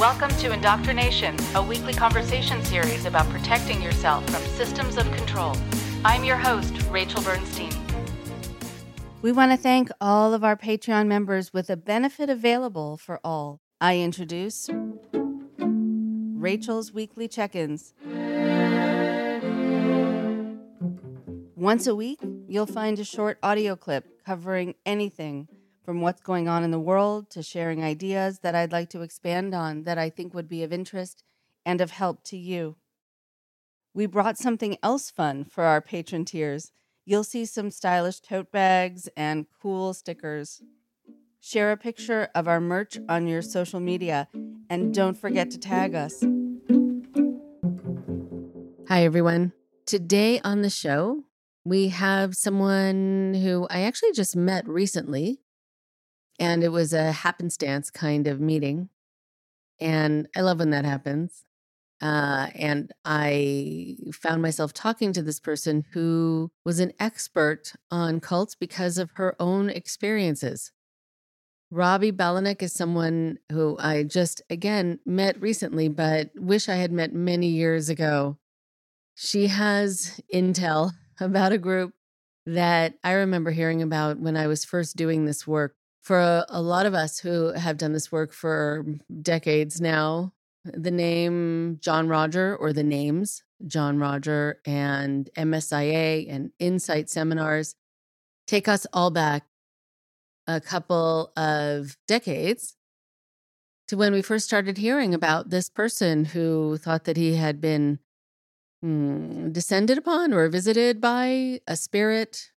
Welcome to Indoctrination, a weekly conversation series about protecting yourself from systems of control. I'm your host, Rachel Bernstein. We want to thank all of our Patreon members with a benefit available for all. I introduce Rachel's Weekly Check ins. Once a week, you'll find a short audio clip covering anything from what's going on in the world to sharing ideas that I'd like to expand on that I think would be of interest and of help to you. We brought something else fun for our Patreon tiers. You'll see some stylish tote bags and cool stickers. Share a picture of our merch on your social media and don't forget to tag us. Hi, everyone. Today on the show, we have someone who I actually just met recently, and it was a happenstance kind of meeting. And I love when that happens. Uh, and I found myself talking to this person who was an expert on cults because of her own experiences. Robbie Balanek is someone who I just, again, met recently, but wish I had met many years ago. She has intel about a group that I remember hearing about when I was first doing this work. For a, a lot of us who have done this work for decades now, the name John Roger or the names John Roger and MSIA and Insight seminars take us all back a couple of decades to when we first started hearing about this person who thought that he had been mm, descended upon or visited by a spirit.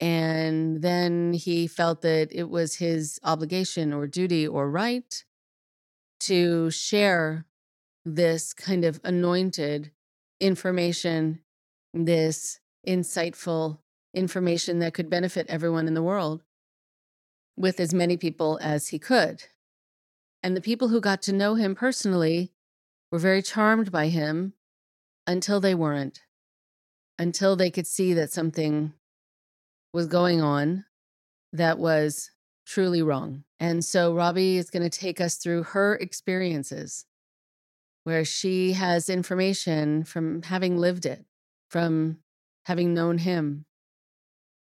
And then he felt that it was his obligation or duty or right to share this kind of anointed information, this insightful information that could benefit everyone in the world with as many people as he could. And the people who got to know him personally were very charmed by him until they weren't, until they could see that something was going on that was truly wrong. And so Robbie is going to take us through her experiences where she has information from having lived it, from having known him,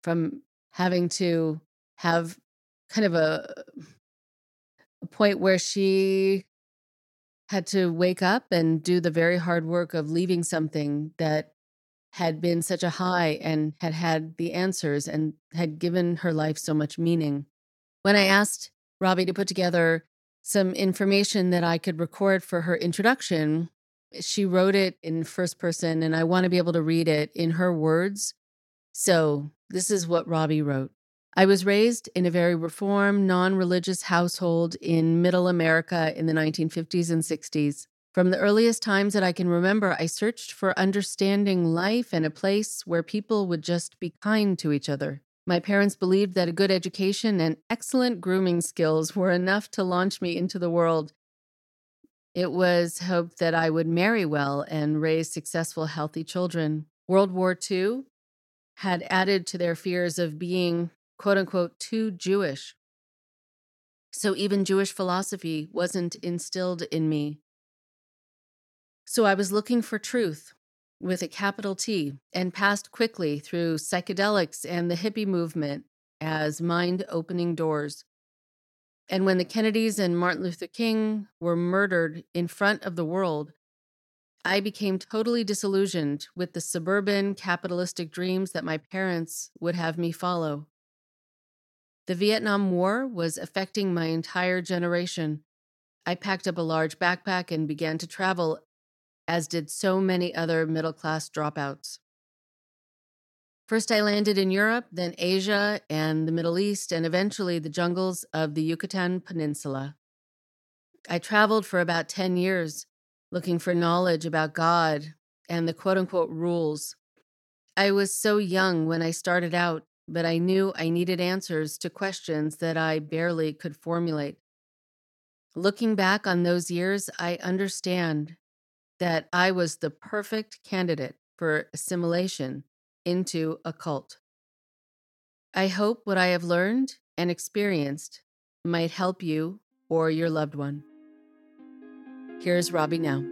from having to have kind of a, a point where she had to wake up and do the very hard work of leaving something that had been such a high and had had the answers and had given her life so much meaning. When I asked Robbie to put together some information that I could record for her introduction, she wrote it in first person, and I want to be able to read it in her words. So, this is what Robbie wrote. I was raised in a very reformed, non religious household in middle America in the 1950s and 60s. From the earliest times that I can remember, I searched for understanding life and a place where people would just be kind to each other. My parents believed that a good education and excellent grooming skills were enough to launch me into the world. It was hoped that I would marry well and raise successful, healthy children. World War II had added to their fears of being quote unquote too Jewish. So even Jewish philosophy wasn't instilled in me. So I was looking for truth with a capital T and passed quickly through psychedelics and the hippie movement as mind opening doors. And when the Kennedys and Martin Luther King were murdered in front of the world, I became totally disillusioned with the suburban capitalistic dreams that my parents would have me follow. The Vietnam War was affecting my entire generation. I packed up a large backpack and began to travel, as did so many other middle class dropouts. First, I landed in Europe, then Asia and the Middle East, and eventually the jungles of the Yucatan Peninsula. I traveled for about 10 years looking for knowledge about God and the quote unquote rules. I was so young when I started out but I knew I needed answers to questions that I barely could formulate. Looking back on those years, I understand that I was the perfect candidate for assimilation into a cult. I hope what I have learned and experienced might help you or your loved one. Here's Robbie now.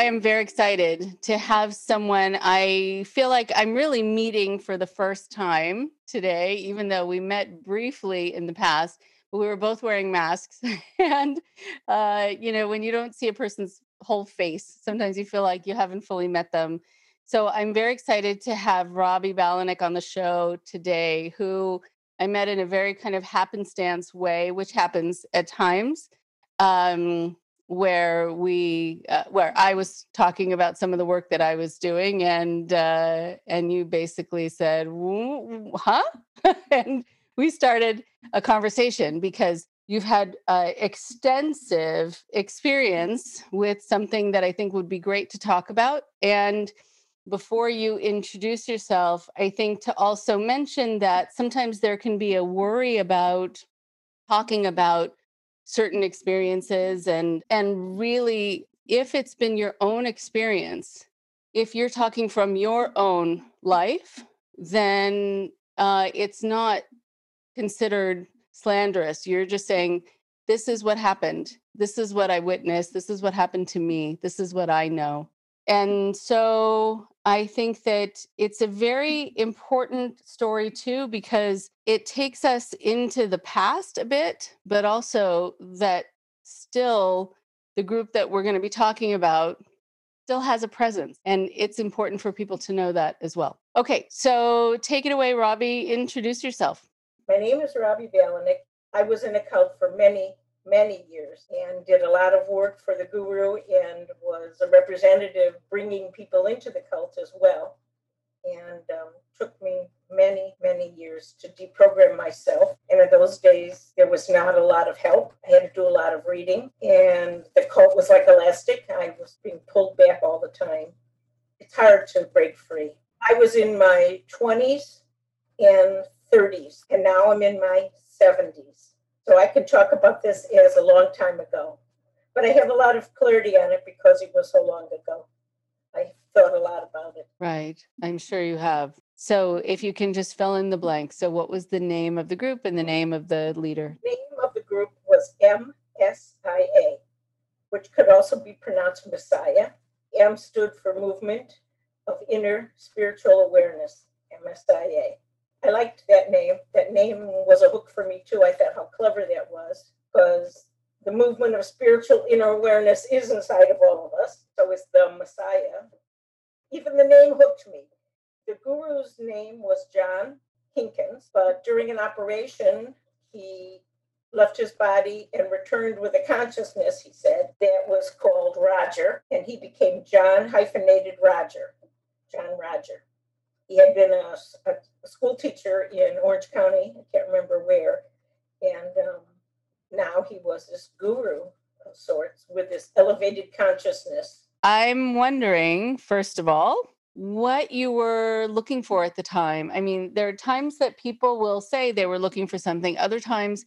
I am very excited to have someone I feel like I'm really meeting for the first time today, even though we met briefly in the past, but we were both wearing masks. and, uh, you know, when you don't see a person's whole face, sometimes you feel like you haven't fully met them. So I'm very excited to have Robbie Balanik on the show today, who I met in a very kind of happenstance way, which happens at times. Um, where we uh, where I was talking about some of the work that I was doing and uh, and you basically said huh? And we started a conversation because you've had uh, extensive experience with something that I think would be great to talk about. And before you introduce yourself I think to also mention that sometimes there can be a worry about talking about certain experiences and and really if it's been your own experience if you're talking from your own life then uh, it's not considered slanderous. You're just saying this is what happened. This is what i witnessed. This is what happened to me. This is what i know and so I think that it's a mm. very important story too, because it takes us into the past a bit, but also that still the group that we're going to be talking about still has a presence. And it's important for people to know that as well. Okay, so take it away, Robbie. Introduce yourself. My name is Robbie Balanik. I was in a cult for many, many years and did a lot of work for the guru and was a representative bringing people into the cult as well. And um, took me many, many years to deprogram myself. And in those days, there was not a lot of help. I had to do a lot of reading, and the cult was like elastic. I was being pulled back all the time. It's hard to break free. I was in my 20s and 30s, and now I'm in my 70s so I can talk about this as a long time ago. But I have a lot of clarity on it because it was so long ago. I thought a lot about it. Right. I'm sure you have. So if you can just fill in the blank. So what was the name of the group and the name of the leader? The name of the group was MSIA, which could also be pronounced Messiah. M stood for Movement of Inner Spiritual Awareness, MSIA. I liked that name. That name was a hook for me too. I thought how clever that was because the movement of spiritual inner awareness is inside of all of us. So is the Messiah. Even the name hooked me. The guru's name was John Hinkins, but during an operation, he left his body and returned with a consciousness, he said, that was called Roger, and he became John hyphenated Roger. John Roger. He had been a, a, school teacher in Orange County, I can't remember where, and um, now he was this guru of sorts with this elevated consciousness. I'm wondering, first of all, what you were looking for at the time. I mean, there are times that people will say they were looking for something, other times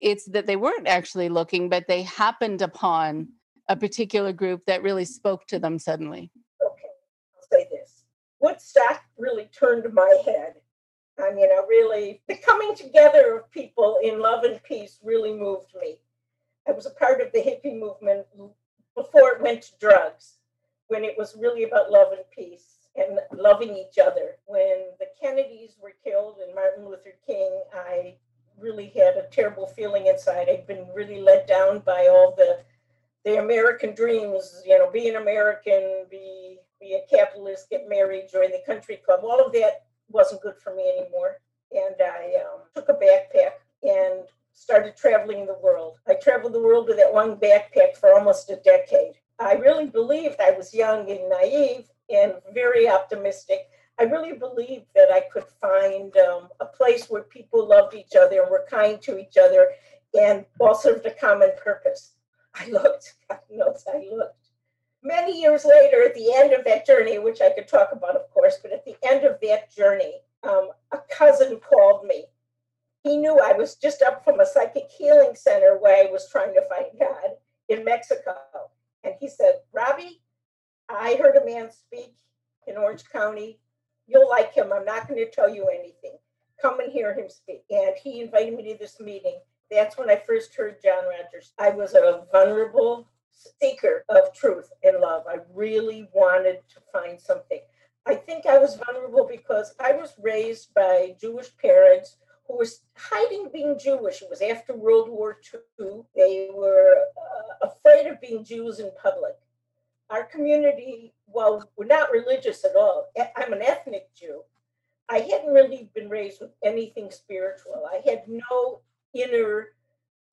it's that they weren't actually looking, but they happened upon a particular group that really spoke to them suddenly. Okay, I'll say this Woodstock really turned my head. I mean, I really, the coming together of people in love and peace really moved me. I was a part of the hippie movement before it went to drugs, when it was really about love and peace and loving each other. When the Kennedys were killed and Martin Luther King, I really had a terrible feeling inside. I'd been really let down by all the the American dreams, you know, be an American, be be a capitalist, get married, join the country club. All of that wasn't good for me anymore. And I um, took a backpack and started traveling the world. I traveled the world with that one backpack for almost a decade. I really believed I was young and naive and very optimistic. I really believed that I could find um, a place where people loved each other and were kind to each other and all served a common purpose. I looked, God knows I looked many years later, at the end of that journey, which I could talk about, of course, but at the end of that journey, um, a cousin called me. He knew I was just up from a psychic healing center where I was trying to find God in Mexico. And he said, Robbie, I heard a man speak in Orange County. You'll like him. I'm not going to tell you anything. Come and hear him speak. And he invited me to this meeting. That's when I first heard John Rogers. I was a vulnerable seeker of truth and love. I really wanted to find something. I think I was vulnerable because I was raised by Jewish parents who were hiding being Jewish. It was after World War II. They were uh, afraid of being Jews in public. Our community, well, we're not religious at all. I'm an ethnic Jew. I hadn't really been raised with anything spiritual. I had no inner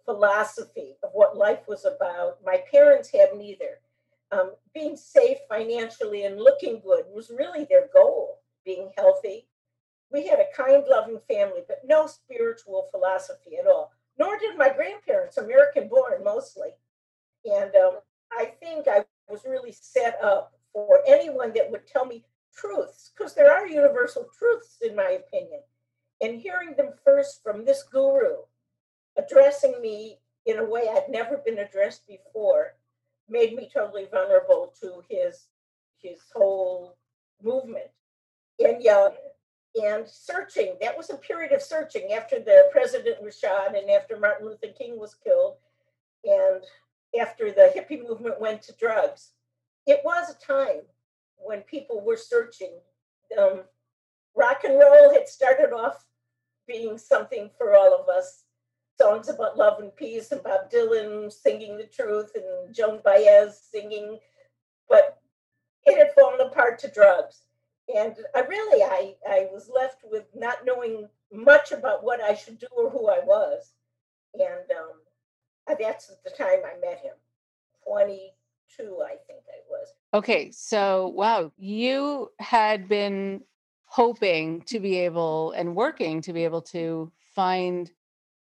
philosophy of what life was about. My parents had neither. Um, being safe financially and looking good was really their goal, being healthy we had a kind, loving family, but no spiritual philosophy at all. Nor did my grandparents, American born mostly. And um, I think I was really set up for anyone that would tell me truths, because there are universal truths, in my opinion. And hearing them first from this guru, addressing me in a way I'd never been addressed before, made me totally vulnerable to his his whole movement. And yeah, and searching. That was a period of searching after the president was shot and after Martin Luther King was killed and after the hippie movement went to drugs. It was a time when people were searching. Um, rock and roll had started off being something for all of us. Songs about love and peace, and Bob Dylan singing the truth, and Joan Baez singing, but it had fallen apart to drugs. And I really I I was left with not knowing much about what I should do or who I was, and um, that's the time I met him, twenty two I think I was. Okay, so wow, you had been hoping to be able and working to be able to find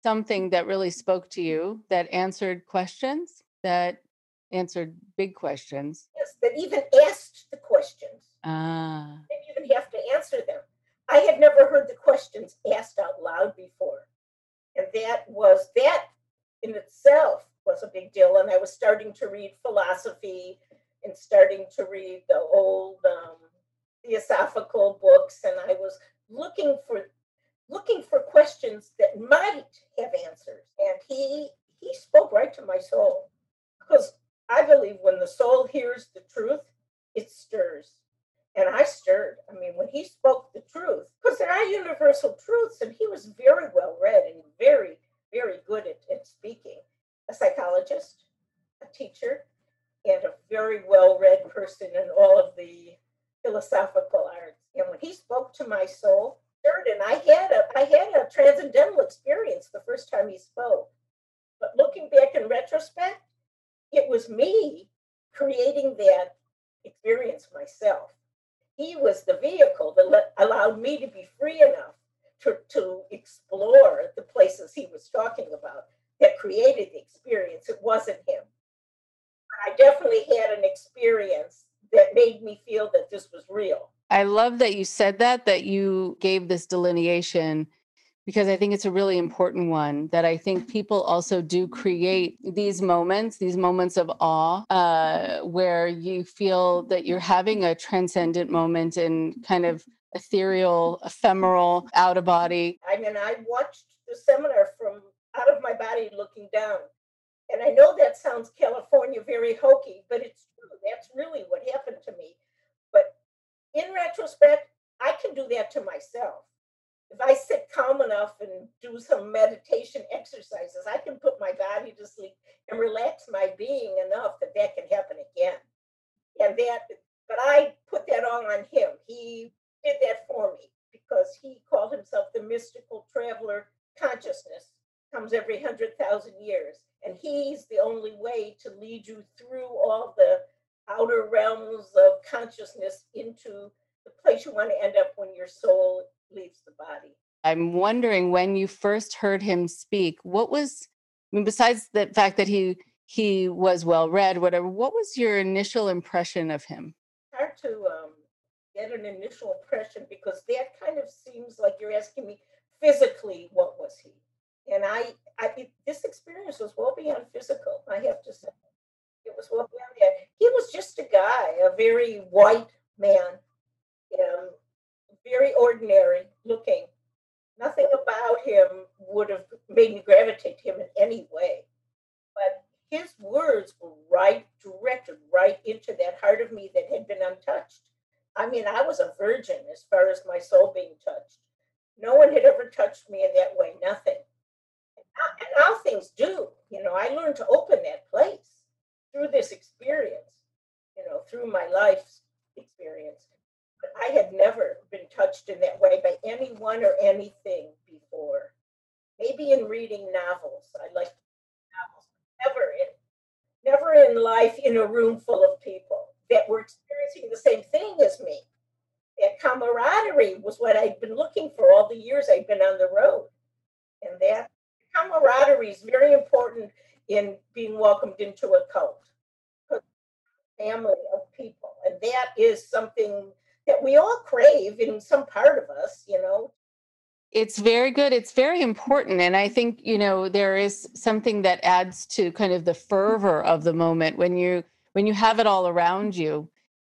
something that really spoke to you that answered questions that answered big questions yes that even asked the questions Ah. Didn't even have to answer them. I had never heard the questions asked out loud before. And that was, that in itself was a big deal. And I was starting to read philosophy and starting to read the old um, theosophical books. And I was looking for looking for questions that might have answers. And he he spoke right to my soul. Because I believe when the soul hears the truth, it stirs. And I stirred. I mean, when he spoke the truth, because there are universal truths, and he was very well read and very, very good at, at speaking. A psychologist, a teacher, and a very well read person in all of the philosophical arts. And when he spoke to my soul, and I had a I had a transcendental experience the first time he spoke. But looking back in retrospect, it was me creating that experience myself he was the vehicle that let, allowed me to be free enough to, to explore the places he was talking about that created the experience. It wasn't him. I definitely had an experience that made me feel that this was real. I love that you said that, that you gave this delineation because I think it's a really important one that I think people also do create these moments, these moments of awe, uh, where you feel that you're having a transcendent moment and kind of ethereal, ephemeral, out of body. I mean, I watched the seminar from out of my body looking down. And I know that sounds California very hokey, but it's true. That's really what happened to me. In retrospect, I can do that to myself if I sit calm enough and do some meditation exercises, I can put my body to sleep and relax my being enough that that can happen again. And that, but I put that all on him. He did that for me because he called himself the mystical traveler consciousness comes every hundred thousand years. And he's the only way to lead you through all the outer realms of consciousness into the place you want to end up when your soul leaves the body. I'm wondering when you first heard him speak, what was I mean, besides the fact that he he was well read, whatever, what was your initial impression of him? Hard to um, get an initial impression because that kind of seems like you're asking me physically, what was he? And I, I this experience was well beyond physical. I have to say, it was. He was just a guy, a very white man am very ordinary looking. Nothing about him would have made me gravitate to him in any way. But his words were right, directed right into that heart of me that had been untouched. I mean, I was a virgin as far as my soul being touched. No one had ever touched me in that way, nothing. And now things do. You know, I learned to open that place through this experience, you know, through my life's experience. But I had never been touched in that way by anyone or anything before. Maybe in reading novels. I like novels. Never in never in life in a room full of people that were experiencing the same thing as me. That camaraderie was what I'd been looking for all the years I'd been on the road. And that camaraderie is very important in being welcomed into a cult. Family of people. And that is something that we all crave in some part of us, you know. It's very good. It's very important. And I think, you know, there is something that adds to kind of the fervor of the moment when you when you have it all around you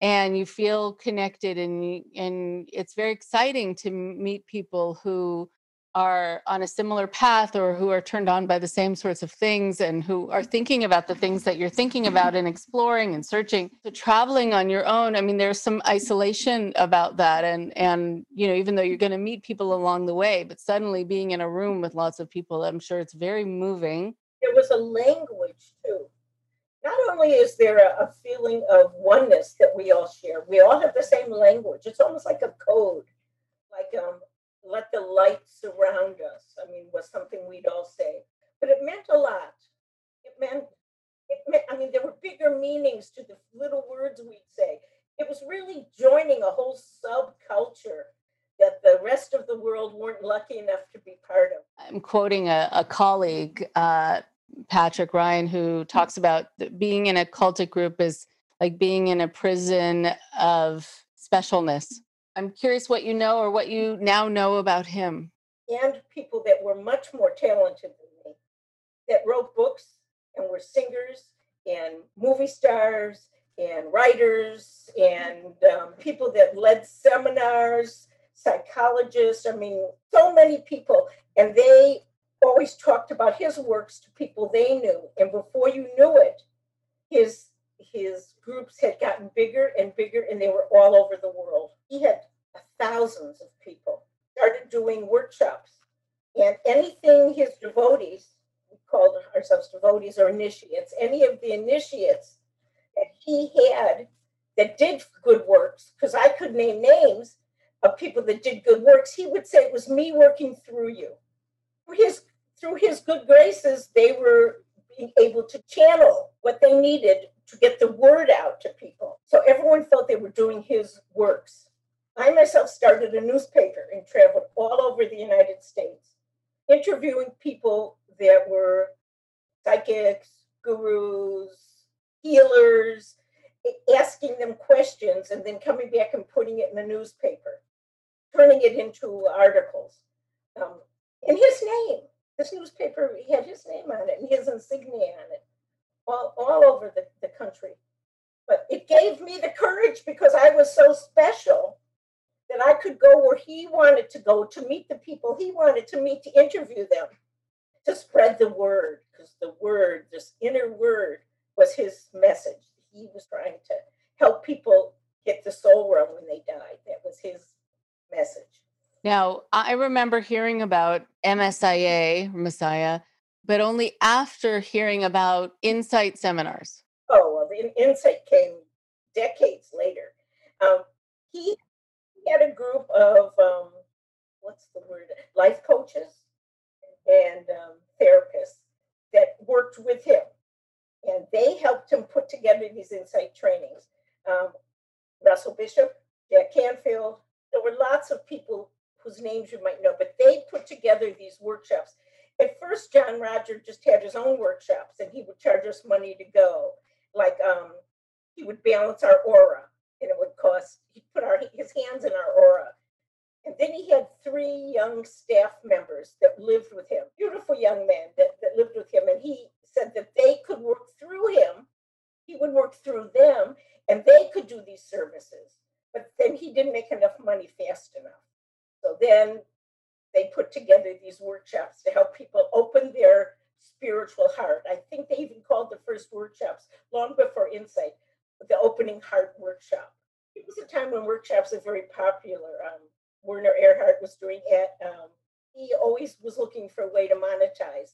and you feel connected and and it's very exciting to meet people who are on a similar path or who are turned on by the same sorts of things and who are thinking about the things that you're thinking about and exploring and searching. So traveling on your own i mean there's some isolation about that and and you know even though you're going to meet people along the way but suddenly being in a room with lots of people i'm sure it's very moving. There was a language too. Not only is there a, a feeling of oneness that we all share we all have the same language. It's almost like a code like um let the light surround us. I mean, was something we'd all say, but it meant a lot. It meant, it meant, I mean, there were bigger meanings to the little words we'd say. It was really joining a whole subculture that the rest of the world weren't lucky enough to be part of. I'm quoting a, a colleague, uh, Patrick Ryan, who talks about being in a cultic group is like being in a prison of specialness I'm curious what you know or what you now know about him. And people that were much more talented than me, that wrote books and were singers and movie stars and writers and um, people that led seminars, psychologists. I mean, so many people. And they always talked about his works to people they knew. And before you knew it, his his groups had gotten bigger and bigger, and they were all over the world. He had thousands of people, started doing workshops. And anything his devotees, we called ourselves devotees or initiates, any of the initiates that he had that did good works, because I could name names of people that did good works, he would say it was me working through you. Through his, through his good graces, they were being able to channel what they needed to get the word out to people. So everyone felt they were doing his works. I myself started a newspaper and traveled all over the United States, interviewing people that were psychics, gurus, healers, asking them questions, and then coming back and putting it in the newspaper, turning it into articles. Um, in his name, this newspaper had his name on it and his insignia on it, all, all over the, the country. But it gave me the courage because I was so special that I could go where he wanted to go to meet the people he wanted to meet to interview them, to spread the word, because the word, this inner word, was his message. He was trying to help people get the soul realm when they died. That was his message. Now, I remember hearing about MSIA, Messiah, but only after hearing about insight seminars. Oh, well, the insight came decades later. Um, he had a group of um, what's the word life coaches and um, therapists that worked with him. And they helped him put together these insight trainings. Um, russell bishop jack canfield there were lots of people whose names you might know but they put together these workshops. At first john roger just had his own workshops and he would charge us money to go like um, he would balance our aura and it would cost he put our his hands in our aura and then he had three young staff members that lived with him beautiful young men that, that lived with him and he said that they could work through him he would work through them and they could do these services but then he didn't make enough money fast enough. So then they put together these workshops to help people open their spiritual heart. I think they even called the first workshops long before Insight the opening heart workshop. It was a time when workshops were very popular. Um, Werner Erhard was doing it. Um, he always was looking for a way to monetize.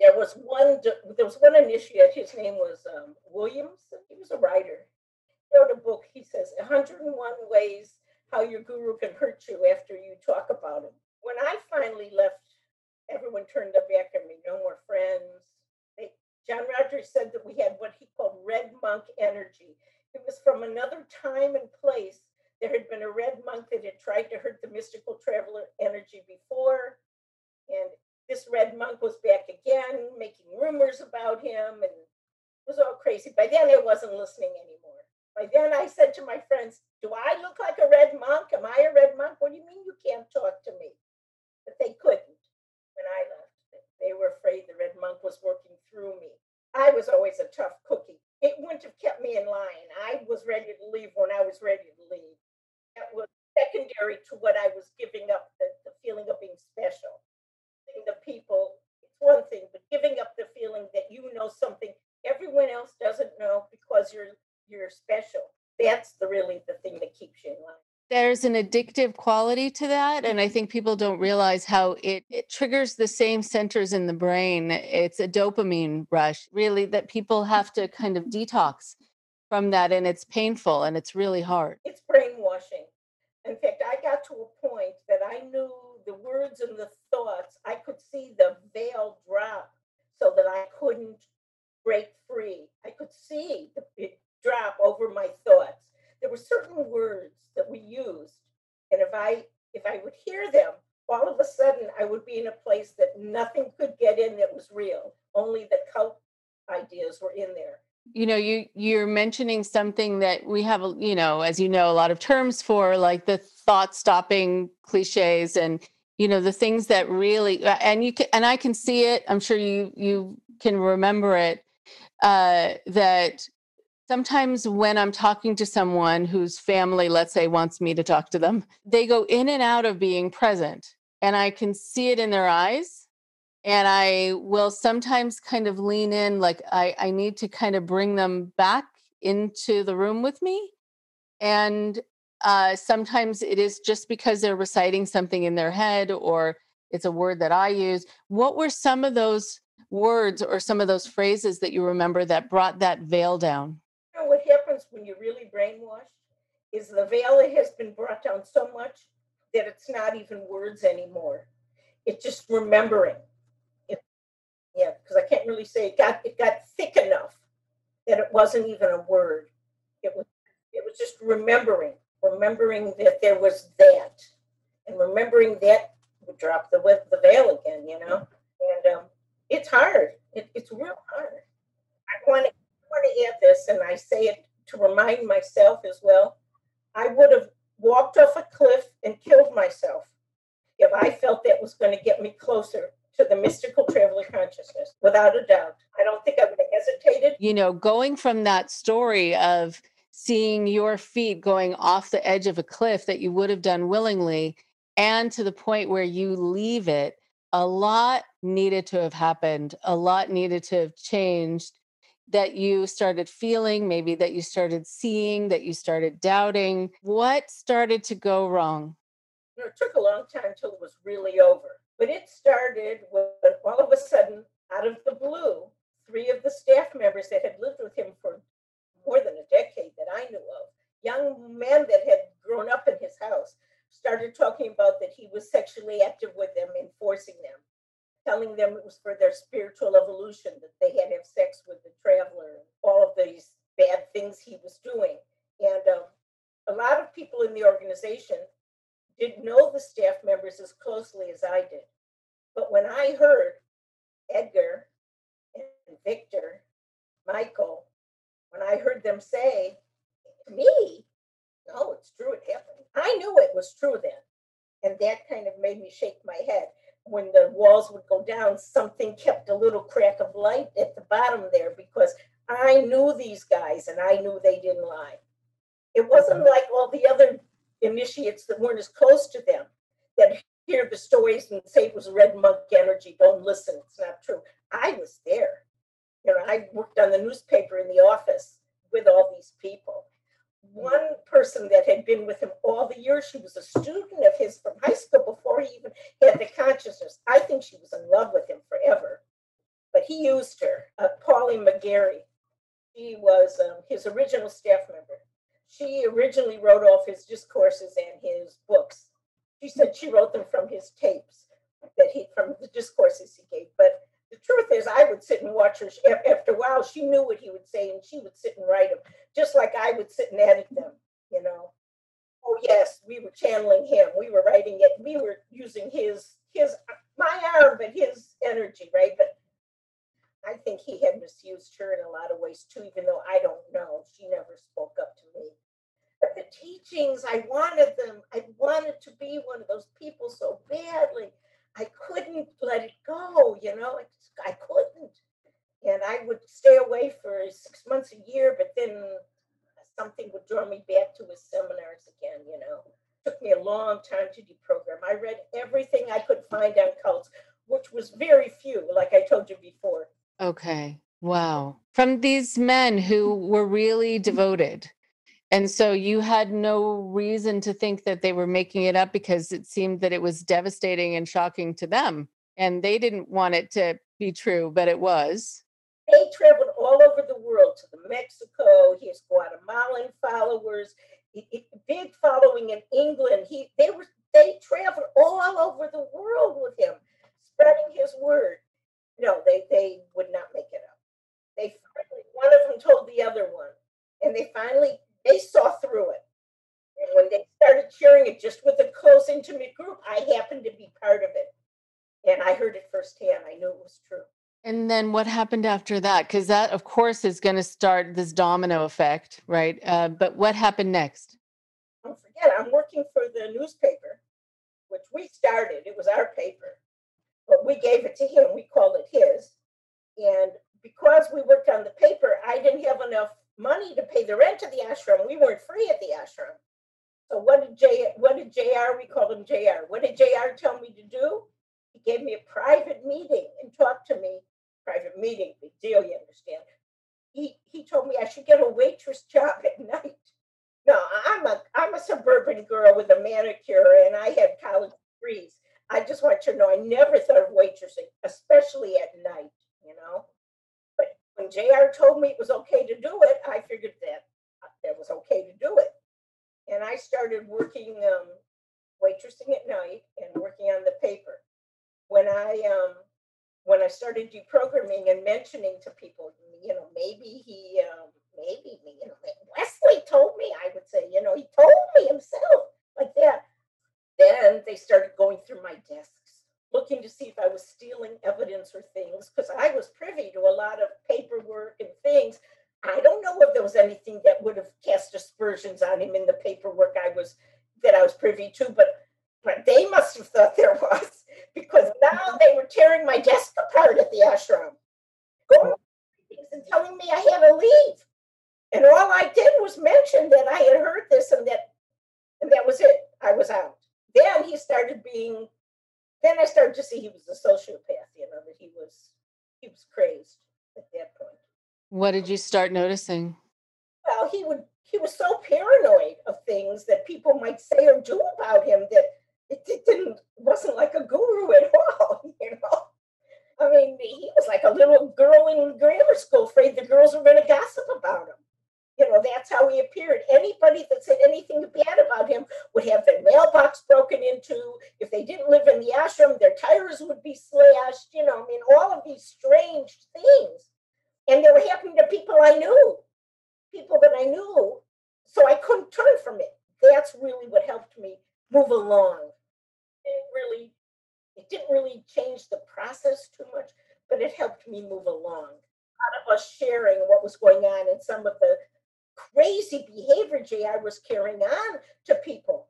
There was one. There was one initiate. His name was um, Williams. He was a writer. He wrote a book. He says 101 ways how your guru can hurt you after you talk about him. When I finally left, everyone turned their back on me. No more friends. They, John Rogers said that we had what he red monk energy. It was from another time and place there had been a red monk that had tried to hurt the mystical traveler energy before. And this red monk was back again, making rumors about him, and it was all crazy. By then, I wasn't listening anymore. By then, I said to my friends, Do I look like a red monk? Am I a red monk? What do you mean you can't talk to me? But they couldn't when I left. They were afraid the red monk was working through me. I was always a tough cookie. It wouldn't have kept me in line. I was ready to leave when I was ready to leave that was secondary to what I was giving up the, the feeling of being special. The people, it's one thing, but giving up the feeling that you know something everyone else doesn't know because you're you're special. That's the really the thing that keeps you in line there's an addictive quality to that and i think people don't realize how it, it triggers the same centers in the brain. It's a dopamine rush really that people have to kind of detox from that and it's painful and it's really hard. It's brainwashing. In fact i got to a point that i knew the words and the thoughts i could see the veil drop so that i couldn't break free. I could see the, it drop over my thoughts there were certain words that we used and if i if i would hear them all of a sudden i would be in a place that nothing could get in that was real only the cult ideas were in there. You know you you're mentioning something that we have you know as you know a lot of terms for like the thought stopping cliches and you know the things that really uh, and you can and i can see it i'm sure you you can remember it uh that sometimes when i'm talking to someone whose family let's say wants me to talk to them they go in and out of being present and i can see it in their eyes and I will sometimes kind of lean in, like I, I need to kind of bring them back into the room with me. And uh, sometimes it is just because they're reciting something in their head or it's a word that I use. What were some of those words or some of those phrases that you remember that brought that veil down? Happens when you're really brainwashed is the veil has been brought down so much that it's not even words anymore. It's just remembering It, yeah, because I can't really say it got it got thick enough that it wasn't even a word. It was it was just remembering, remembering that there was that, and remembering that would drop the the veil again, you know. And um, it's hard. It, it's real hard. I want to want to add this, and I say it to remind myself as well. I would have walked off a cliff and killed myself if I felt that was going to get me closer to the mystical traveler consciousness, without a doubt. I don't think I would have hesitated. You know, going from that story of seeing your feet going off the edge of a cliff that you would have done willingly, and to the point where you leave it, a lot needed to have happened, a lot needed to have changed that you started feeling, maybe that you started seeing, that you started doubting. What started to go wrong? You know, it took a long time until it was really over. But it started when all of a sudden, out of the blue, three of the staff members that had lived with him for more than a decade that I knew of, young men that had grown up in his house, started talking about that he was sexually active with them and forcing them, telling them it was for their spiritual evolution, that they had to have sex with the traveler, all of these bad things he was doing. And um, a lot of people in the organization didn't know the staff members as closely as I did. But when I heard Edgar and Victor, Michael, when I heard them say, me, no, it's true, it happened. I knew it was true then. And that kind of made me shake my head. When the walls would go down, something kept a little crack of light at the bottom there because I knew these guys and I knew they didn't lie. It wasn't like all the other initiates that weren't as close to them that hear the stories and say it was red monk energy. Don't listen, it's not true. I was there. You know, I worked on the newspaper in the office with all these people. One person that had been with him all the years, she was a student of his from high school before he even had the consciousness. I think she was in love with him forever. But he used her, uh, Polly McGarry. She was um, his original staff member. She originally wrote off his discourses and his books. She said she wrote them from his tapes that he from the discourses he gave. But the truth is, I would sit and watch her. After a while, she knew what he would say, and she would sit and write them, just like I would sit and edit them. You know. Oh yes, we were channeling him. We were writing it. We were using his his my arm, but his energy, right? But I think he had misused her in a lot of ways too, even though I don't know. She never spoke up to me. But the teachings, I wanted them. I wanted to be one of those people so badly. I couldn't let it go, you know, I couldn't. And I would stay away for six months a year, but then something would draw me back to his seminars again, you know. It took me a long time to deprogram. I read everything I could find on cults, which was very few, like I told you before. Okay. Wow. From these men who were really devoted. And so you had no reason to think that they were making it up because it seemed that it was devastating and shocking to them. And they didn't want it to be true, but it was. They traveled all over the world to the Mexico. He has Guatemalan followers, big following in England. He they were they traveled all over the world with him, spreading his word. No, they they would not make it up. They finally, one of them told the other one, and they finally they saw through it. And when they started sharing it just with a close, intimate group, I happened to be part of it, and I heard it firsthand. I knew it was true. And then what happened after that? Because that, of course, is going to start this domino effect, right? Uh, but what happened next? Don't forget, I'm working for the newspaper, which we started. It was our paper but we gave it to him. We called it his. And because we worked on the paper, I didn't have enough money to pay the rent of the ashram. We weren't free at the ashram. So what did J what did JR, we called him JR. What did JR tell me to do? He gave me a private meeting and talked to me. Private meeting, big deal, you understand. He he told me I should get a waitress job at night. No, I'm a I'm a suburban girl with a manicure and I had college degrees. I just want you to know I never thought of waitressing, especially at night, you know. When JR told me it was okay to do it, I figured that that was okay to do it. And I started working um, waitressing at night and working on the paper. When I um, when I started deprogramming and mentioning to people, you know, maybe he, um, maybe me, you know, Wesley told me, I would say, you know, he told me himself like that then they started going through my desks, looking to see if I was stealing evidence or things, because I was privy to a lot of paperwork and things. I don't know if there was anything that would have cast aspersions on him in the paperwork I was that I was privy to, but but they must have thought there was because now mm-hmm. they were tearing my desk apart at the ashram, going and telling me I had to leave. And all I did was mention that I had heard this and that and that was it. I was out then he started being then I started to see he was a sociopath, you know, that he was he was crazed at that point. What did you start noticing? Well, he would he was so paranoid of things that people might say or do about him that it, it didn't wasn't like a guru at all, you know. I mean, he was like a little girl in grammar school, afraid the girls were going to gossip about him you know, that's how he appeared. Anybody that said anything bad about him would have their mailbox broken into. If they didn't live in the ashram, their tires would be slashed. You know, I mean, all of these strange things. And they were happening to people I knew, people that I knew. So I couldn't turn from it. That's really what helped me move along. It really, it didn't really change the process too much, but it helped me move along. A lot of us sharing what was going on and some of the crazy behavior JR was carrying on to people,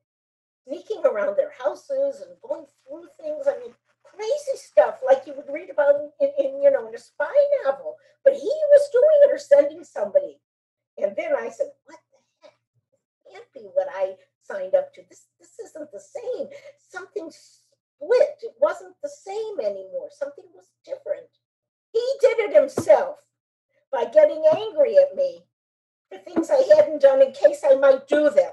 sneaking around their houses and going through things. I mean, crazy stuff like you would read about in, in you know in a spy novel. But he was doing it or sending somebody. And then I said, "What the heck?" Can't be what I signed up to. This this isn't the same. Something split. It wasn't the same anymore. Something was different. He did it himself by getting angry at me for things I hadn't done in case I might do them.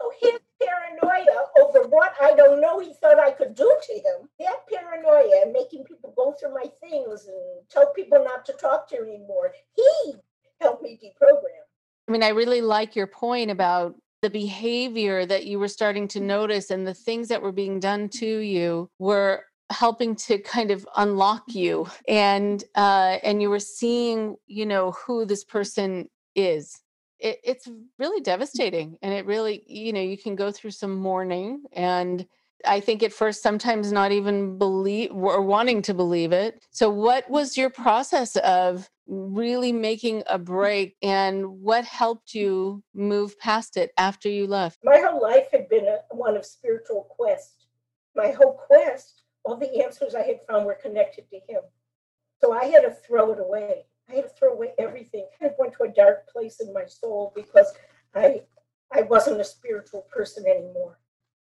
So his paranoia over what I don't know he thought I could do to him, that paranoia and making people go through my things and tell people not to talk to me anymore, he helped me deprogram. I mean, I really like your point about the behavior that you were starting to notice and the things that were being done to you were helping to kind of unlock you and uh and you were seeing you know who this person is it, it's really mm. devastating and it really you know you can go through some mourning and i think at first sometimes not even believe or wanting to believe it. So what mm. was your process of really making a mm. break and what helped you move past it after you left? My whole life had been a, one of spiritual quest. My whole quest all the answers i had found were connected to him. So i had to throw it away I had to throw away everything. I went to a dark place in my soul because I I wasn't a spiritual person anymore.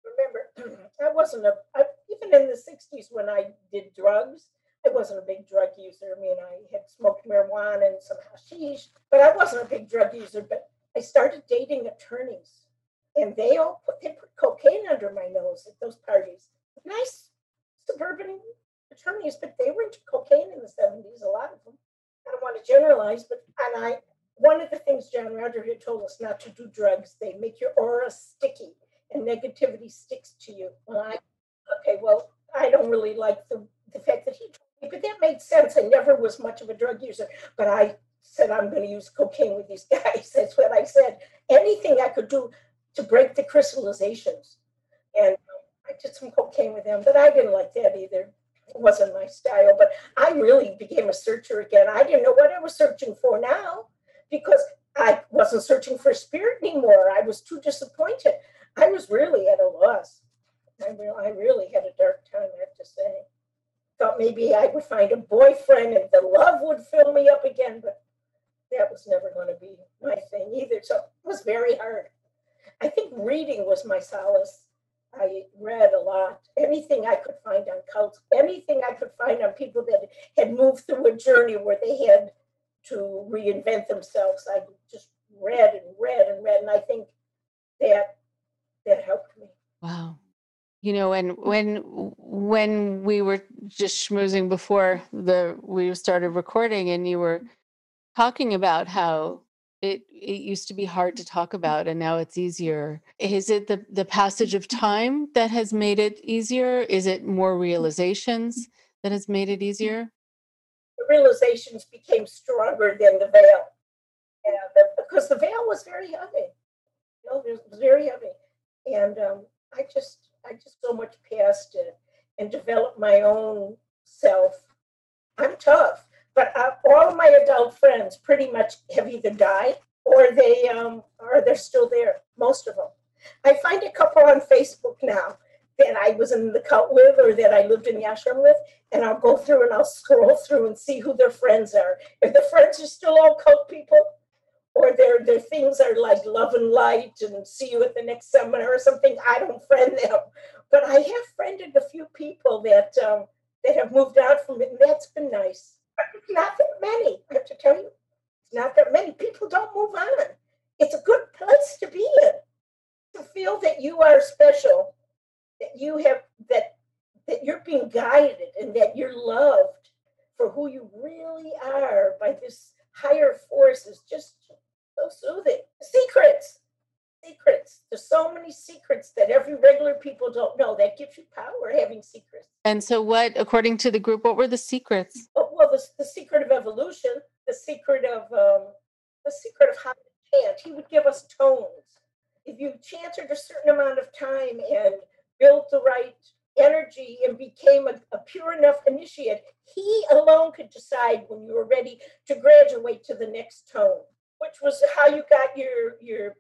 Remember, I wasn't a I, even in the '60s when I did drugs. I wasn't a big drug user. I mean, I had smoked marijuana and some hashish, but I wasn't a big drug user. But I started dating attorneys, and they all put they put cocaine under my nose at those parties. Nice suburban attorneys, but they were into cocaine in the 70s, a lot of them. I don't want to generalize, but and I one of the things John Roger had told us not to do drugs, they make your aura sticky and negativity sticks to you. Well, I okay, well, I don't really like the the fact that he told me, but that made sense. I never was much of a drug user, but I said I'm going to use cocaine with these guys. That's what I said. Anything I could do to break the crystallizations, and I did some cocaine with them, but I didn't like that either wasn't my style, but I really became a searcher again. I didn't know what I was searching for now because I wasn't searching for spirit anymore. I was too disappointed. I was really at a loss. I, re- I really had a dark time, I have to say. Thought maybe I would find a boyfriend and the love would fill me up again, but that was never going to be my thing either. So it was very hard. I think reading was my solace I read a lot, anything I could find on cults, anything I could find on people that had moved through a journey where they had to reinvent themselves. I just read and read and read, and I think that that helped me. Wow. You know, and when when we were just schmoozing before the we started recording, and you were talking about how it it used to be hard to talk about and now it's easier. Is it the the passage of time that has made it easier? Is it more realizations that has made it easier? The realizations became stronger than the veil. Because the veil was very heavy. You know, it was very heavy. And um, i just i just so much past it and developed my own self. I'm tough but uh, all my adult friends pretty much have either died or they um, they're still there. Most of them. I find a couple on Facebook now that I was in the cult with or that I lived in the ashram with, and I'll go through and I'll scroll through and see who their friends are. If the friends are still all cult people, or their their things are like love and light and see you at the next seminar or something, I don't friend them. But I have friended a few people that um, that have moved out from it, and that's been nice not that many. I have to tell you, it's not that many. People don't move on. It's a good place to be in. To feel that you are special, that you have that that you're being guided and that you're loved for who you really are by this higher force is just so soothing. Secrets secrets. There's so many secrets that every regular people don't know. That gives you power having secrets. And so, what, according to the group, what were the secrets? Oh, well, the, the secret of evolution, the secret of um, the secret of how to chant. He would give us tones. If you chanted a certain amount of time and built the right energy and became a, a pure enough initiate, he alone could decide when you were ready to graduate to the next tone, which was how you got your your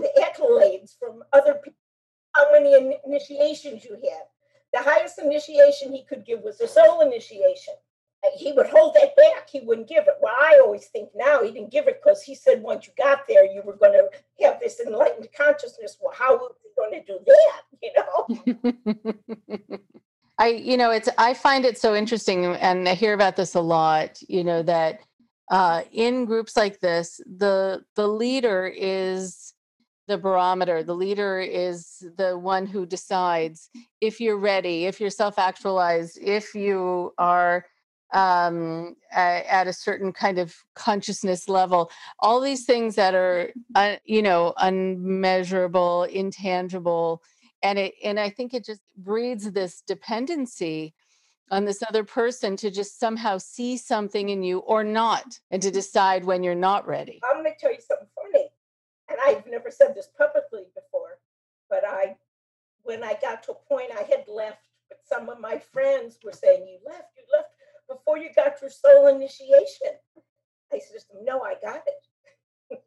the accolades from other people, how many initiations you had. The highest initiation he could give was a soul initiation. he would hold that back. He wouldn't give it. Well, I always think now he didn't give it because he said once you got there, you were going to have this enlightened consciousness. Well, how was he going to do that? You know. I, you know, it's I find it so interesting, and I hear about this a lot. You know that uh, in groups like this, the the leader is the barometer. The leader is the one who decides if you're ready, if you're self actualized, if you are um, at a certain kind of consciousness level. All these things that are, uh, you know, unmeasurable, intangible, and it and I think it just breeds this dependency on this other person to just somehow see something in you or not, and to decide when you're not ready. I'm going to tell you something I've never said this publicly before, but I, when I got to a point, I had left, but some of my friends were saying, "You left, you left." before you got your soul initiation. I said, no, I got it.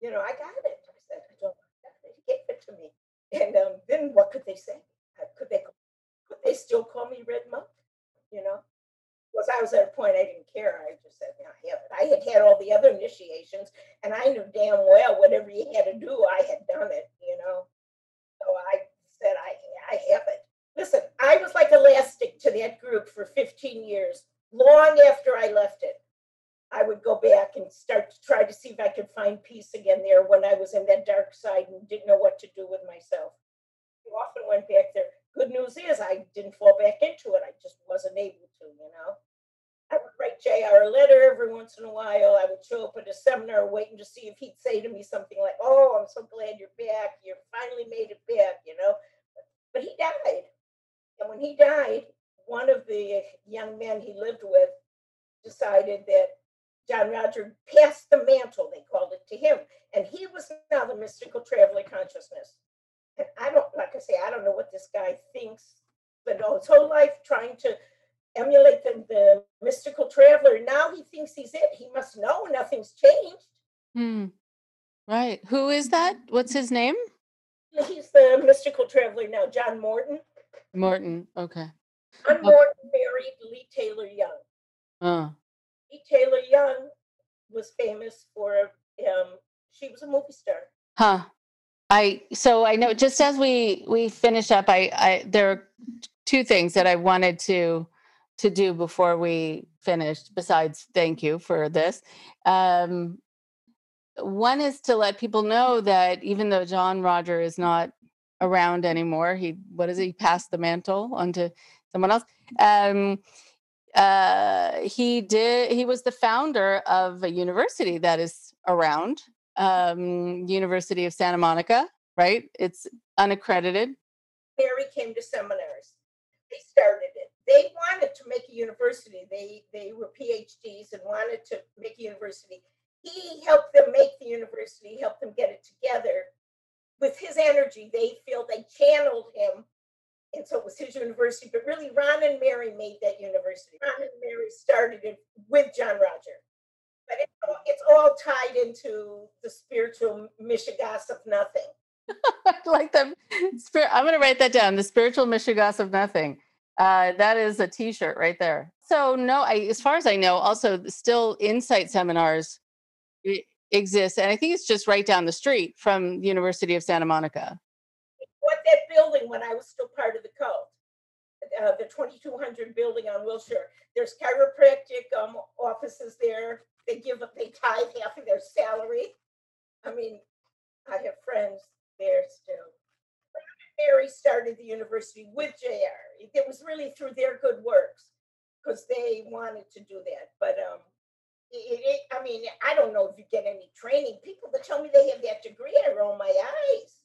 you know, I got it. I said, I don't got it. He gave it to me. And um, then what could they say? Uh, could they could they still call me Red Monk? You know? Because I was at a point I didn't care. I just said, yeah, I have it. I had had all the other initiations, and I knew damn well whatever you had to do, I had done it, you know? So I said, I, I have it. Listen, I was like elastic to that group for 15 years. Long after I left it, I would go back and start to try to see if I could find peace again there when I was in that dark side and didn't know what to do with myself. I often went back there. Good news is I didn't fall back into it. I just wasn't able to, you know. I would write JR a letter every once in a while. I would show up at a seminar waiting to see if he'd say to me something like, Oh, I'm so glad you're back. You finally made it back, you know. But he died. And when he died, one of the uh, young men he lived with decided that John Roger passed the mantle, they called it to him. And he was now the mystical traveler consciousness. And I don't, like I say, I don't know what this guy thinks, but all his whole life trying to emulate the, the mystical traveler. Now he thinks he's it. He must know nothing's changed. Hmm. Right. Who is that? What's his name? He's the mystical traveler now, John Morton. Morton. Okay. John Morton married Leigh Taylor Young. Uh. Leigh Taylor Young was famous for um, she was a movie star. Huh. I so I know just as we we finish up, I I there are two things that I wanted to to do before we finished. Besides, thank you for this. Um, one is to let people know that even though John Roger is not around anymore. He what is it? He passed the mantle onto someone else. Um, uh, he did. He was the founder of a university that is around, um, University of Santa Monica. Right? It's unaccredited. Mary came to seminars. They started it. They wanted to make a university. They they were PhDs and wanted to make a university. He helped them make the university, helped them get it together with his energy, they feel they channeled him. And so it was his university, but really Ron and Mary made that university. Ron and Mary started it with John Roger. But it's all, it's all tied into the spiritual Mishigas of nothing. like the spirit. I'm going to write that down. The spiritual Mishigas of nothing. Uh, that is a T-shirt right there. So no, I, as far as I know, also still insight seminars exists, and I think it's just right down the street from the University of Santa Monica. What that building when I was still part of the cult, uh, the 2200 building on Wilshire. There's chiropractic um, offices there. They give up, they tithe half of their salary. I mean, I have friends there still. Mary started the university with JR. It was really through their good works because they wanted to do that. But um, it, it, I mean, I don't know if you get any training. People that tell me they have that degree, I roll my eyes.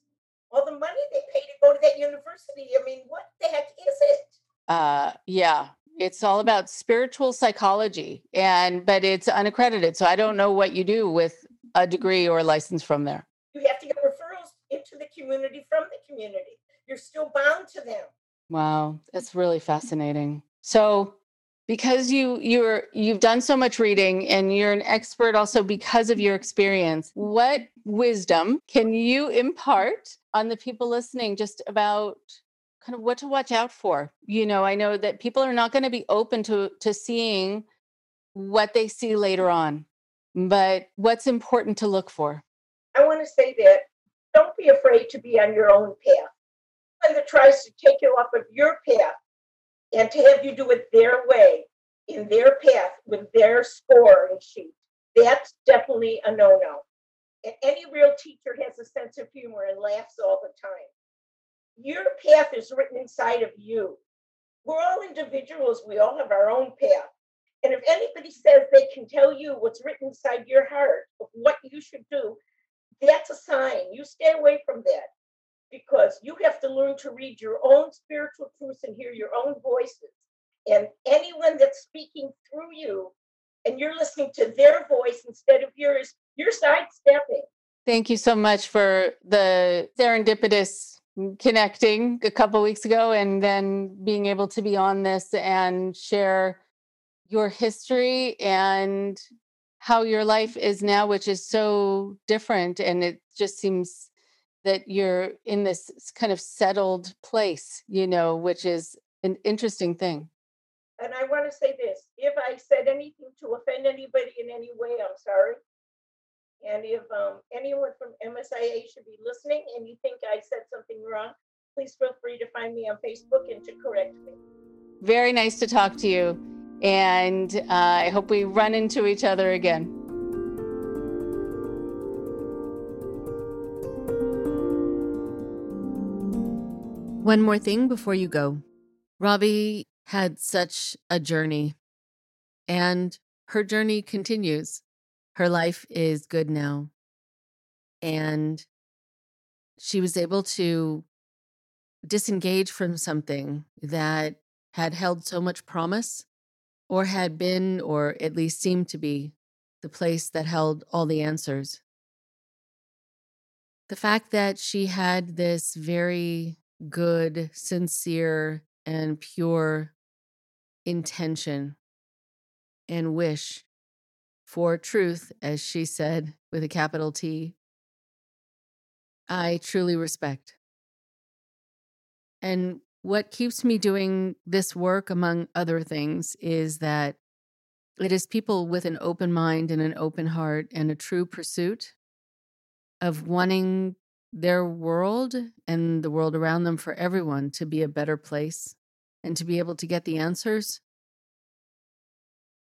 All the money they pay to go to that university. I mean, what the heck is it? Uh, yeah, it's all about spiritual psychology, and but it's unaccredited. So I don't know what you do with a degree or a license from there. You have to get referrals into the community from the community. You're still bound to them. Wow, that's really fascinating. So because you you're you've done so much reading and you're an expert also because of your experience what wisdom can you impart on the people listening just about kind of what to watch out for. You know, I know that people are not going to be open to to seeing what they see later on, but what's important to look for. I want to say that don't be afraid to be on your own path. One that tries to take you off of your path and to have you do it their way, in their path, with their scoring sheet, that's definitely a no no. And any real teacher has a sense of humor and laughs all the time. Your path is written inside of you. We're all individuals, we all have our own path. And if anybody says they can tell you what's written inside your heart of what you should do, that's a sign. You stay away from that because you have to learn to read your own spiritual truths and hear your own voices. And anyone that's speaking through you and you're listening to their voice instead of yours, you're sidestepping. Thank you so much for the serendipitous connecting a couple weeks ago and then being able to be on this and share your history and how your life is now, which is so different. And it just seems that you're in this kind of settled place, you know, which is an interesting thing. And I want to say this if I said anything to offend anybody in any way, I'm sorry. And if um, anyone from MSIA should be listening and you think I said something wrong, please feel free to find me on Facebook and to correct me. Very nice to talk to you. And uh, I hope we run into each other again. One more thing before you go. Robbie had such a journey, and her journey continues. Her life is good now. And she was able to disengage from something that had held so much promise or had been, or at least seemed to be, the place that held all the answers. The fact that she had this very good, sincere, and pure intention and wish for truth, as she said with a capital T, I truly respect. And what keeps me doing this work, among other things, is that it is people with an open mind and an open heart and a true pursuit of wanting their world and the world around them for everyone to be a better place and to be able to get the answers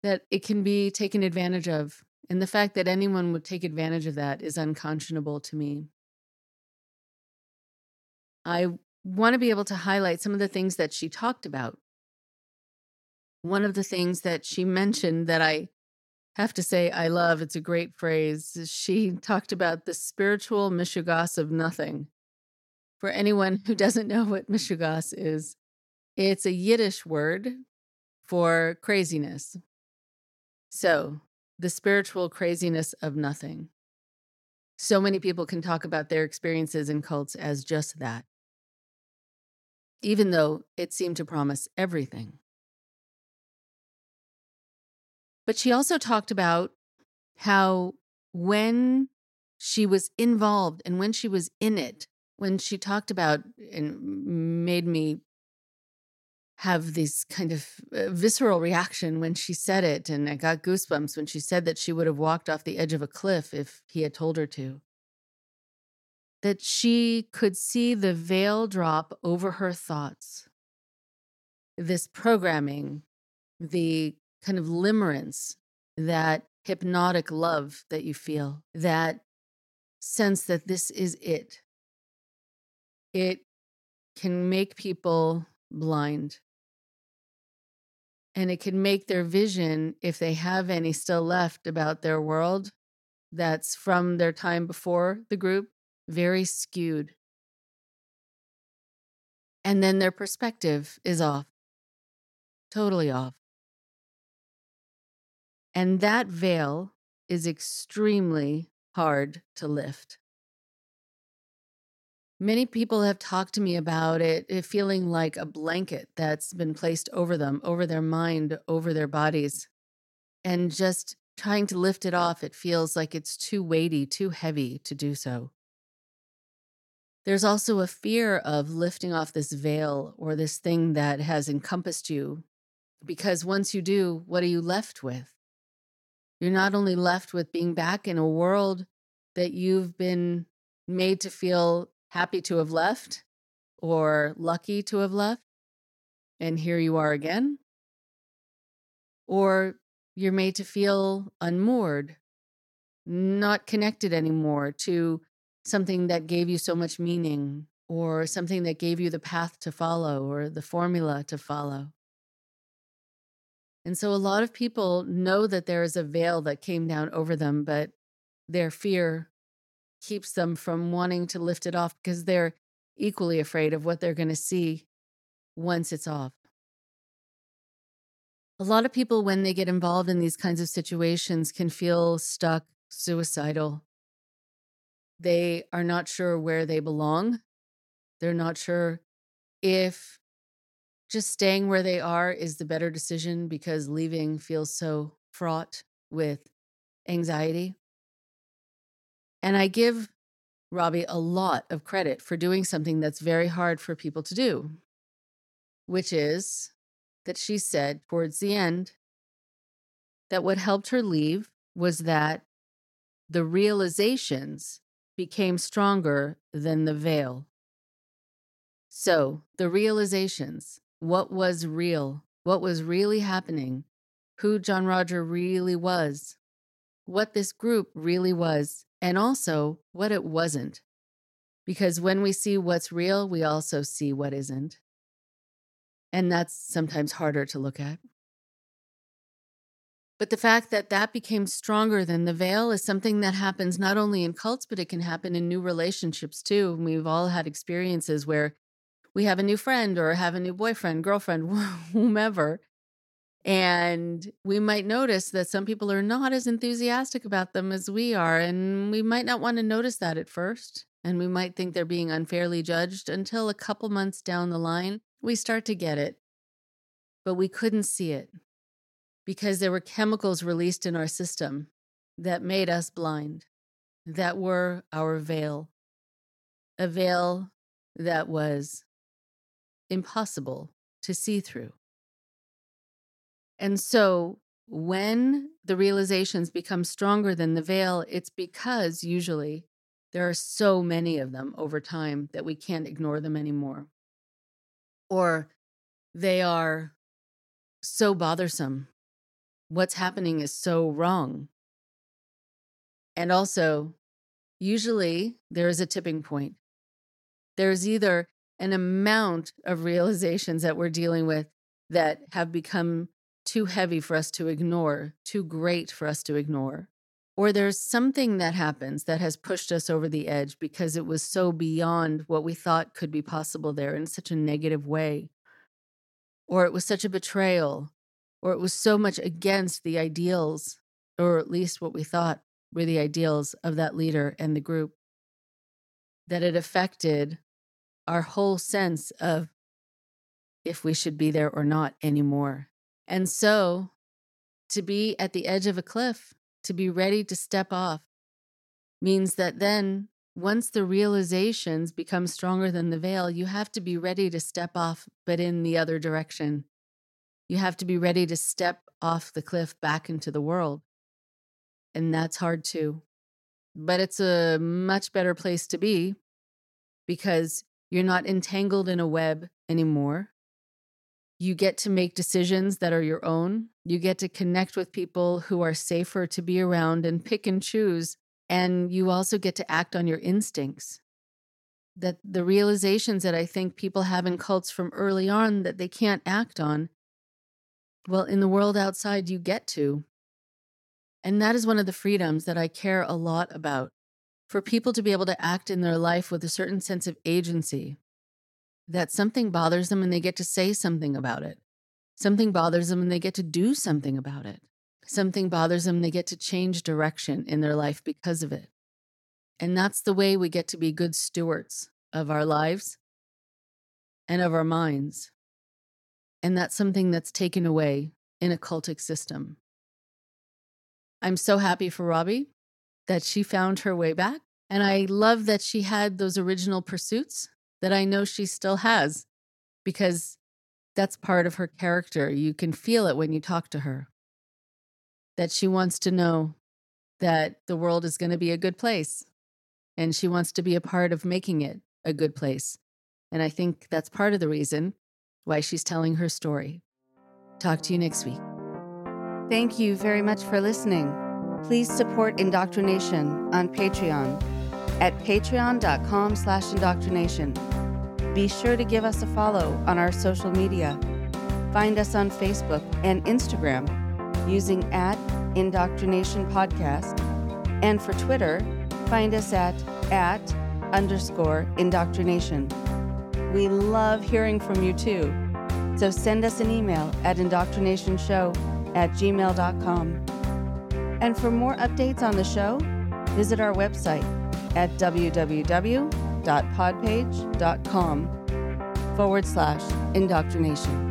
that it can be taken advantage of. And the fact that anyone would take advantage of that is unconscionable to me. I want to be able to highlight some of the things that she talked about. One of the things that she mentioned that I have to say I love, it's a great phrase. She talked about the spiritual mishigas of nothing. For anyone who doesn't know what mishigas is, it's a Yiddish word for craziness. So, the spiritual craziness of nothing. So many people can talk about their experiences in cults as just that, even though it seemed to promise everything. But she also talked about how when she was involved and when she was in it, when she talked about and made me have this kind of uh, visceral reaction when she said it. And I got goosebumps when she said that she would have walked off the edge of a cliff if he had told her to. That she could see the veil drop over her thoughts. This programming, the kind of limerence, that hypnotic love that you feel, that sense that this is it. It can make people blind. And it can make their vision, if they have any still left about their world that's from their time before the group, very skewed. And then their perspective is off, totally off. And that veil is extremely hard to lift. Many people have talked to me about it, feeling like a blanket that's been placed over them, over their mind, over their bodies. And just trying to lift it off, it feels like it's too weighty, too heavy to do so. there's also a fear of lifting off this veil or this thing that has encompassed you. Because once you do, what are you left with? You're not only left with being back in a world that you've been made to feel happy to have left or lucky to have left, and here you are again, or you're made to feel unmoored, not connected anymore to something that gave you so much meaning or something that gave you the path to follow or the formula to follow. And so a lot of people know that there is a veil that came down over them, but their fear keeps them from wanting to lift it off because they're equally afraid of what they're going to see once it's off. A lot of people, when they get involved in these kinds of situations, can feel stuck, suicidal, they are not sure where they belong. They're not sure if just staying where they are is the better decision because leaving feels so fraught with anxiety. And I give Robbie a lot of credit for doing something that's very hard for people to do, which is that she said towards the end that what helped her leave was that the realizations became stronger than the veil. So, the realizations what was real, what was really happening, who John Roger really was, what this group really was, and also what it wasn't. Because when we see what's real, we also see what isn't. And that's sometimes harder to look at. But the fact that that became stronger than the veil is something that happens not only in cults, but it can happen in new relationships too. We've all had experiences where we have a new friend or have a new boyfriend, girlfriend, whomever. And we might notice that some people are not as enthusiastic about them as we are. And we might not want to notice that at first. And we might think they're being unfairly judged until a couple months down the line, we start to get it. But we couldn't see it because there were chemicals released in our system that made us blind, that were our veil, a veil that was impossible to see through. And so when the realizations become stronger than the veil, it's because usually there are so many of them over time that we can't ignore them anymore. Or they are so bothersome what's happening is so wrong. And also, usually there is a tipping point. There's either an amount of realizations that we're dealing with that have become too heavy for us to ignore, too great for us to ignore. Or there's something that happens that has pushed us over the edge because it was so beyond what we thought could be possible there in such a negative way. Or it was such a betrayal or it was so much against the ideals, or at least what we thought were the ideals of that leader and the group, that it affected our whole sense of if we should be there or not anymore. And so, to be at the edge of a cliff, to be ready to step off, means that then, once the realizations become stronger than the veil, you have to be ready to step off, but in the other direction. You have to be ready to step off the cliff back into the world. And that's hard too. But it's a much better place to be because you're not entangled in a web anymore. You get to make decisions that are your own. You get to connect with people who are safer to be around and pick and choose. And you also get to act on your instincts. That the realizations that I think people have in cults from early on that they can't act on well, in the world outside, you get to. And that is one of the freedoms that I care a lot about for people to be able to act in their life with a certain sense of agency. That something bothers them and they get to say something about it. Something bothers them and they get to do something about it. Something bothers them, and they get to change direction in their life because of it. And that's the way we get to be good stewards of our lives and of our minds. And that's something that's taken away in a cultic system. I'm so happy for Robbie that she found her way back And I love that she had those original pursuits that I know she still has because that's part of her character. You can feel it when you talk to her that she wants to know that the world is going to be a good place and she wants to be a part of making it a good place. And I think that's part of the reason why she's telling her story. Talk to you next week. Thank you very much for listening. Please support Indoctrination on Patreon at patreon.com slash indoctrination. Be sure to give us a follow on our social media. Find us on Facebook and Instagram using at Indoctrination Podcast. And for Twitter, find us at at underscore indoctrination. We love hearing from you too. So send us an email at indoctrinationshow at gmail.com. And for more updates on the show, visit our website at www.podpage.com forward slash indoctrination.